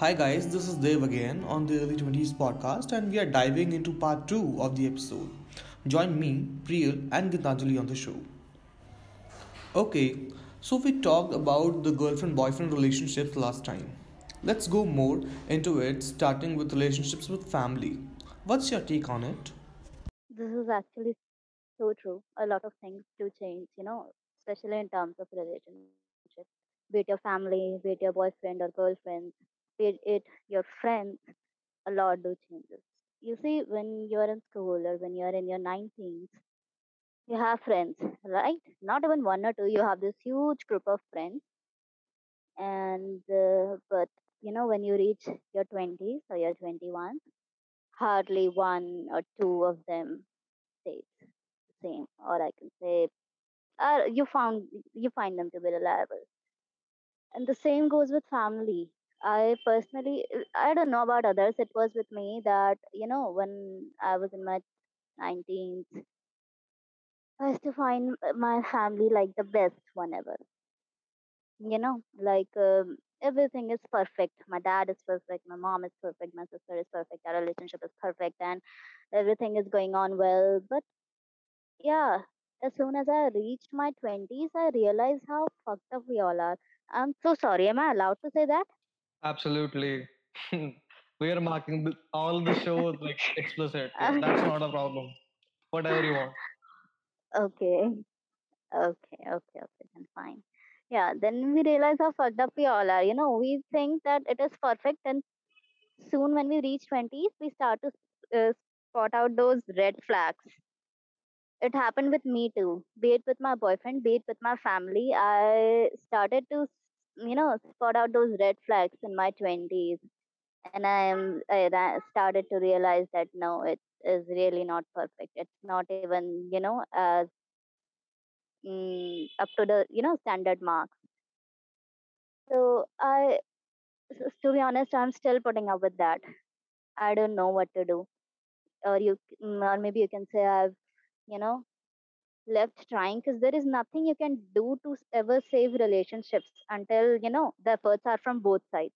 Hi guys, this is Dev again on the Early 20s podcast and we are diving into part 2 of the episode. Join me, Priyal and Geetanjali on the show. Okay, so we talked about the girlfriend-boyfriend relationships last time. Let's go more into it starting with relationships with family. What's your take on it? This is actually so true. A lot of things do change, you know, especially in terms of relationships, Be it your family, be it your boyfriend or girlfriend, be it your friends, a lot do changes. You see, when you're in school or when you're in your 19s, you have friends, right? Not even one or two, you have this huge group of friends. And, uh, but, you know, when you reach your 20s or your 21, hardly one or two of them stays the same, or I can say, uh, you found you find them to be reliable. And the same goes with family. I personally, I don't know about others. It was with me that you know when I was in my 19s, I used to find my family like the best one ever. You know, like um, everything is perfect. My dad is perfect. My mom is perfect. My sister is perfect. Our relationship is perfect, and everything is going on well. But Yeah, as soon as I reached my 20s, I realized how fucked up we all are. I'm so sorry. Am I allowed to say that? Absolutely. we are marking the, all the shows like explicit. Yeah, that's not a problem. Whatever you want. okay, okay, okay, okay, then fine. Yeah, then we realize how fucked up we all are. You know, we think that it is perfect, and soon when we reach 20s, we start to uh, spot out those red flags. It happened with me too, be it with my boyfriend, be it with my family. I started to, you know, spot out those red flags in my 20s and I am I started to realize that no, it is really not perfect. It's not even you know as mm, up to the you know standard marks. So I, to be honest, I'm still putting up with that. I don't know what to do, or you, mm, or maybe you can say I've you know left trying because there is nothing you can do to ever save relationships until you know the efforts are from both sides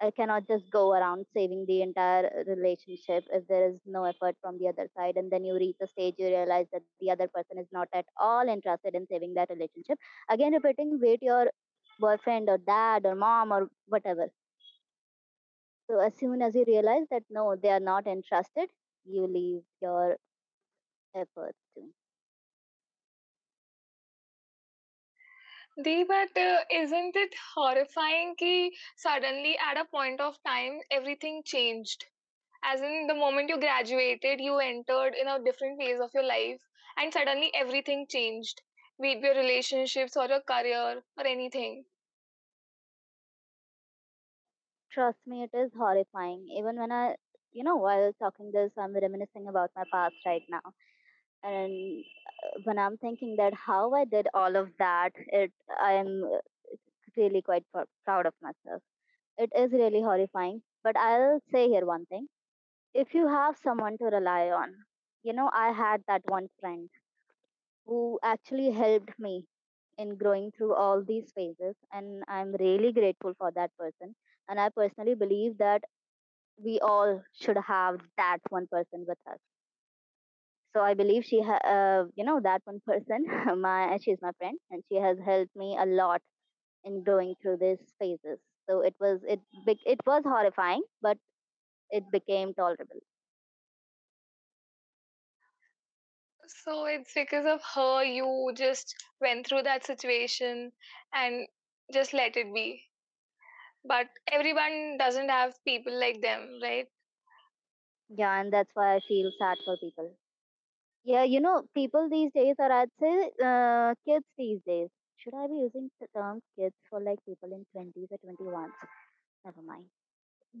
I cannot just go around saving the entire uh, relationship if there is no effort from the other side. And then you reach a stage you realize that the other person is not at all interested in saving that relationship. Again, repeating, wait your boyfriend or dad or mom or whatever. So as soon as you realize that no, they are not interested, you leave your efforts too. Dee, but uh, isn't it horrifying कि suddenly at a point of time everything changed? As in the moment you graduated, you entered in a different phase of your life and suddenly everything changed. Be it your relationships or your career or anything. Trust me, it is horrifying. Even when I, you know, while talking this, I'm reminiscing about my past right now and uh, when i'm thinking that how i did all of that it i'm uh, really quite pr- proud of myself. It is really horrifying but i'll say here one thing. If you have someone to rely on you know i had that one friend who actually helped me in growing through all these phases and i'm really grateful for that person and i personally believe that we all should have that one person with us so i believe she ha- uh, you know that one person my she's my friend and she has helped me a lot in going through these phases so it was it bec- it was horrifying but it became tolerable So it's because of her you just went through that situation and just let it be. But everyone doesn't have people like them, right? yeah and that's why i feel sad for people yeah you know people these days or i'd say uh, kids these days should i be using the term kids for like people in 20s or 21s never mind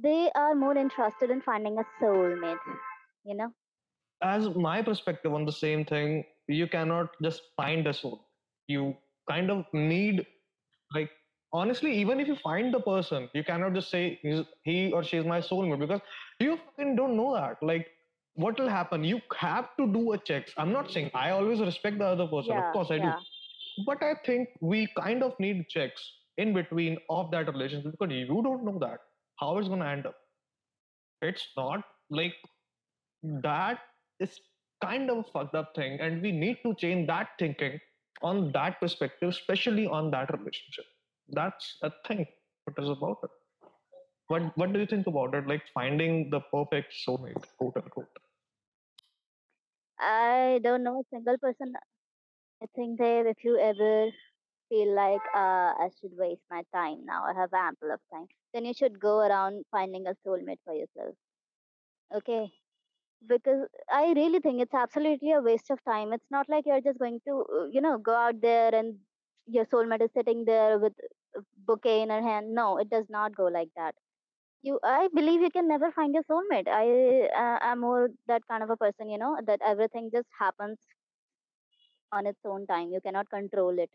they are more interested in finding a soulmate you know As my perspective on the same thing, you cannot just find a soul. You kind of need, like, honestly, even if you find the person, you cannot just say he or she is my soulmate because you don't know that. Like, what will happen? You have to do a checks. I'm not saying I always respect the other person. Of course I do. But I think we kind of need checks in between of that relationship because you don't know that. how it's going to end up. It's not like that is kind of a fucked up thing, and we need to change that thinking on that perspective, especially on that relationship. That's a thing. What is about it? What What do you think about it? Like finding the perfect soulmate, quote unquote. I don't know a single person. I think that if you ever feel like uh, I should waste my time now, I have ample of time, then you should go around finding a soulmate for yourself. Okay, because I really think it's absolutely a waste of time. It's not like you're just going to, uh, you know, go out there and your soulmate is sitting there with a bouquet in her hand. No, it does not go like that. You, I believe you can never find your soulmate. I uh, am more that kind of a person, you know, that everything just happens on its own time. You cannot control it.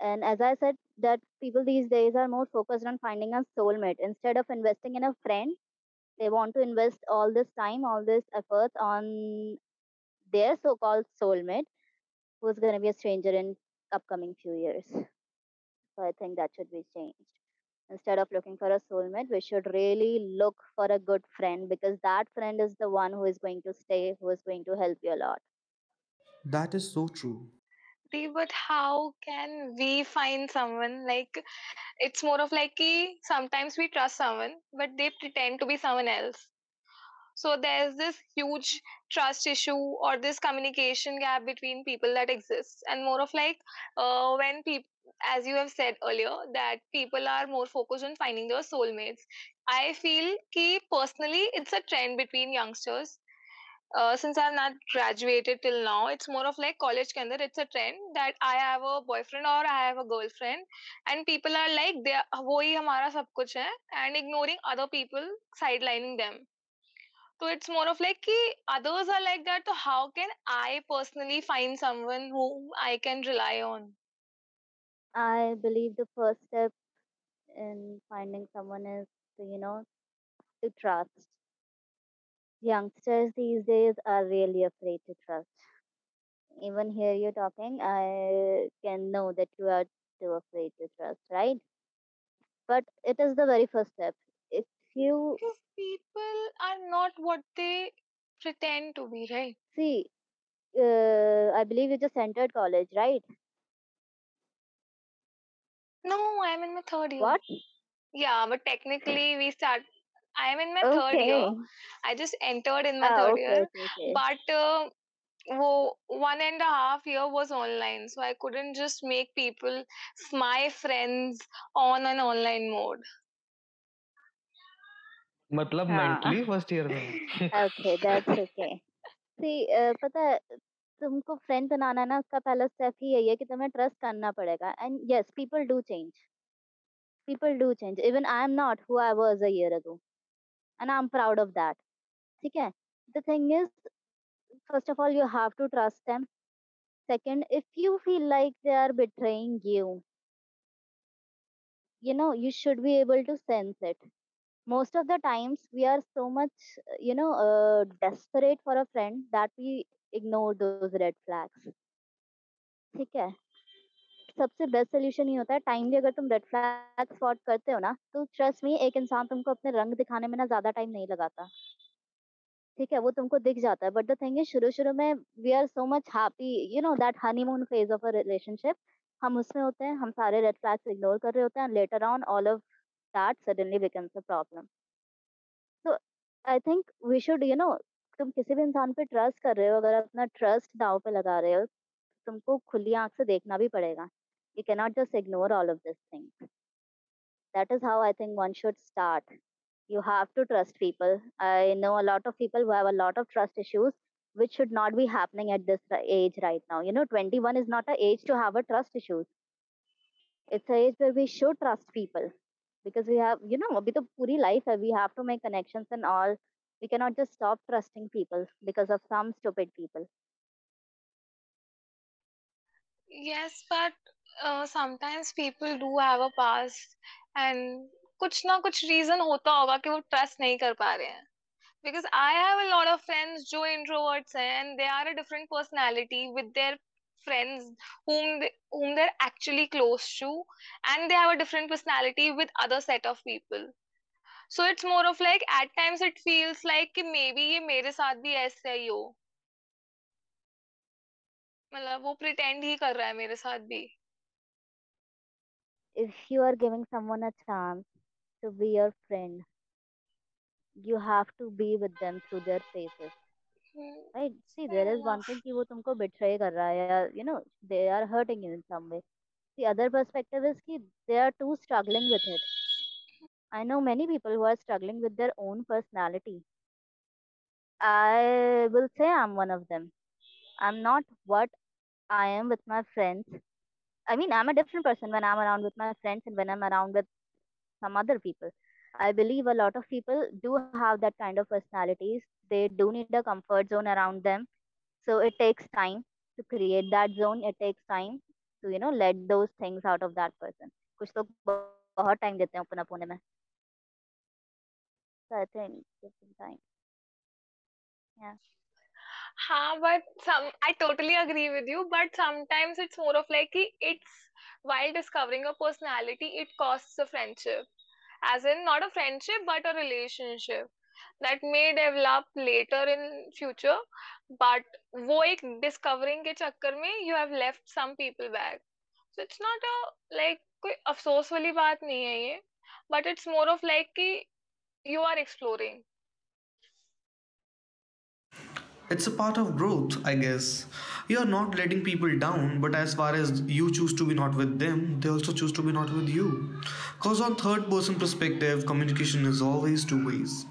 And as I said, that people these days are more focused on finding a soulmate instead of investing in a friend. They want to invest all this time, all this efforts on their so-called soulmate, who's going to be a stranger in upcoming few years. So I think that should be changed. Instead of looking for a soulmate, we should really look for a good friend because that friend is the one who is going to stay, who is going to help you a lot. That is so true. See, but how can we find someone like it's more of like ki, sometimes we trust someone but they pretend to be someone else so there's this huge trust issue or this communication gap between people that exists and more of like uh, when people as you have said earlier that people are more focused on finding their soulmates i feel ki personally it's a trend between youngsters uh, since I've not graduated till now, it's more of like college ke andar, it's a trend that I have a boyfriend or I have a girlfriend, and people are like they are वो ही हमारा सब कुछ है and ignoring other people, sidelining them. So it's more of like कि others are like that. So how can I personally find someone whom I can rely on? I believe the first step in finding someone is to, you know, to trust. Youngsters these days are really afraid to trust. Even here you're talking, I can know that you are too afraid to trust, right? But it is the very first step. You Because people are not what they pretend to be, right? see, uh, I believe you just entered college, right? No, I'm in my third year. What? Yeah, but technically we start. I am in my third year. Okay. I just entered in my Ah, third okay, year, okay, okay. but uh, wo, one and a half year was online, so I couldn't just make people my friends on an online mode. मतलब हाँ। mentally first year में that's okay. See, uh, पता है तुमको friend बनाना ना उसका पहला step ही यही है कि तुम्हें ट्रस्ट करना पड़ेगा। And yes people do change. People do change. Even I am not who I was a year ago. And I am proud of that. ठीक है? The thing is first of all you have to trust them. second if you feel like they are betraying you you know you should be able to sense it most of the times we are so much you know uh, desperate for a friend that we ignore those red flags. ठीक है? सबसे best solution ये होता है timely अगर तुम red flag spot करते हो ना तो ट्रस्ट मी एक इंसान तुमको अपने रंग दिखाने में ना ज़्यादा टाइम नहीं लगाता। ठीक है? वो तुमको दिख जाता है। बट द थिंग इज़ शुरू शुरू में we are so much happy you know that honeymoon phase of a relationship हम उसमें होते हैं हम सारे रेड फ्लैग्स इग्नोर कर रहे होते हैं later on all of that suddenly becomes a problem तो I think we should you know तुम किसी भी इंसान पे ट्रस्ट कर रहे हो अगर अपना ट्रस्ट दाव पे लगा रहे हो तुमको खुली आंख से देखना भी पड़ेगा you cannot just ignore all of these things that is how i think one should start you have to trust people i know a lot of people who have a lot of trust issues which should not be happening at this ri- age right now you know 21 is not a age to have a trust issues it's a age where we should trust people because we have you know abhi to puri life hai we have to make connections and all we cannot just stop trusting people because of some stupid people Yes, but uh, sometimes people do have a past and कुछ ना कुछ reason होता होगा कि वो trust नहीं कर पा रहे हैं. Because I have a lot of friends जो introverts हैं and they are a different personality with their friends whom they, whom they're actually close to and they have a different personality with other set of people so it's more of like at times it feels like कि maybe ये मेरे साथ भी ऐसा ही हो मतलब वो pretend ही कर रहा है मेरे साथ भी If you are giving someone a chance to be your friend, you have to be with them through their phases. Hmm, Right? See, fair there is one enough. thing कि वो तुमको betray कर रहा है या you know they are hurting you in some way. The other perspective is कि they are too struggling with it. I know many people who are struggling with their own personality. I will say I'm one of them. I'm not what I am with my friends. I mean, I'm a different person when I'm around with my friends and when I'm around with some other people. I believe a lot of people do have that kind of personalities. They do need a comfort zone around them. So it takes time to create that zone. It takes time to, you know, let those things out of that person. कुछ लोग बहुत time देते हैं open up होने में. So I think taking time. Yeah. हाँ but some I totally agree with you but sometimes it's more of like कि it's while discovering a personality it costs a friendship as in not a friendship but a relationship that may develop later in future but वो एक discovering के चक्कर में you have left some people back so it's not a like कोई अफसोस वाली बात नहीं है ये but it's more of like कि you are exploring It's a part of growth, I guess. You're not letting people down, but as far as you choose to be not with them, they also choose to be not with you. Because on third person perspective, communication is always two ways.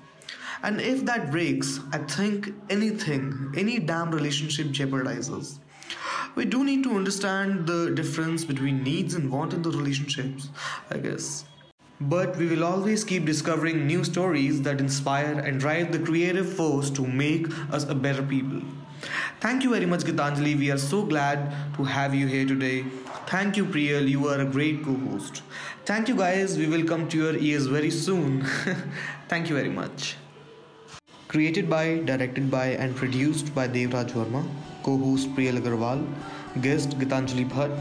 And if that breaks, I think anything, any damn relationship jeopardizes. We do need to understand the difference between needs and want in the relationships, I guess. But we will always keep discovering new stories that inspire and drive the creative force to make us a better people. Thank you very much, Geetanjali. We are so glad to have you here today. Thank you, Priyal. You are a great co host. Thank you, guys. We will come to your ears very soon. Thank you very much. Created by, directed by, and produced by Devraj Verma. Co host Priyal Aggarwal. Guest Geetanjali Bhatt.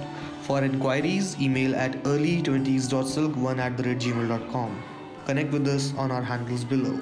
For inquiries, email at early20s.silk1 at the. Connect with us on our handles below.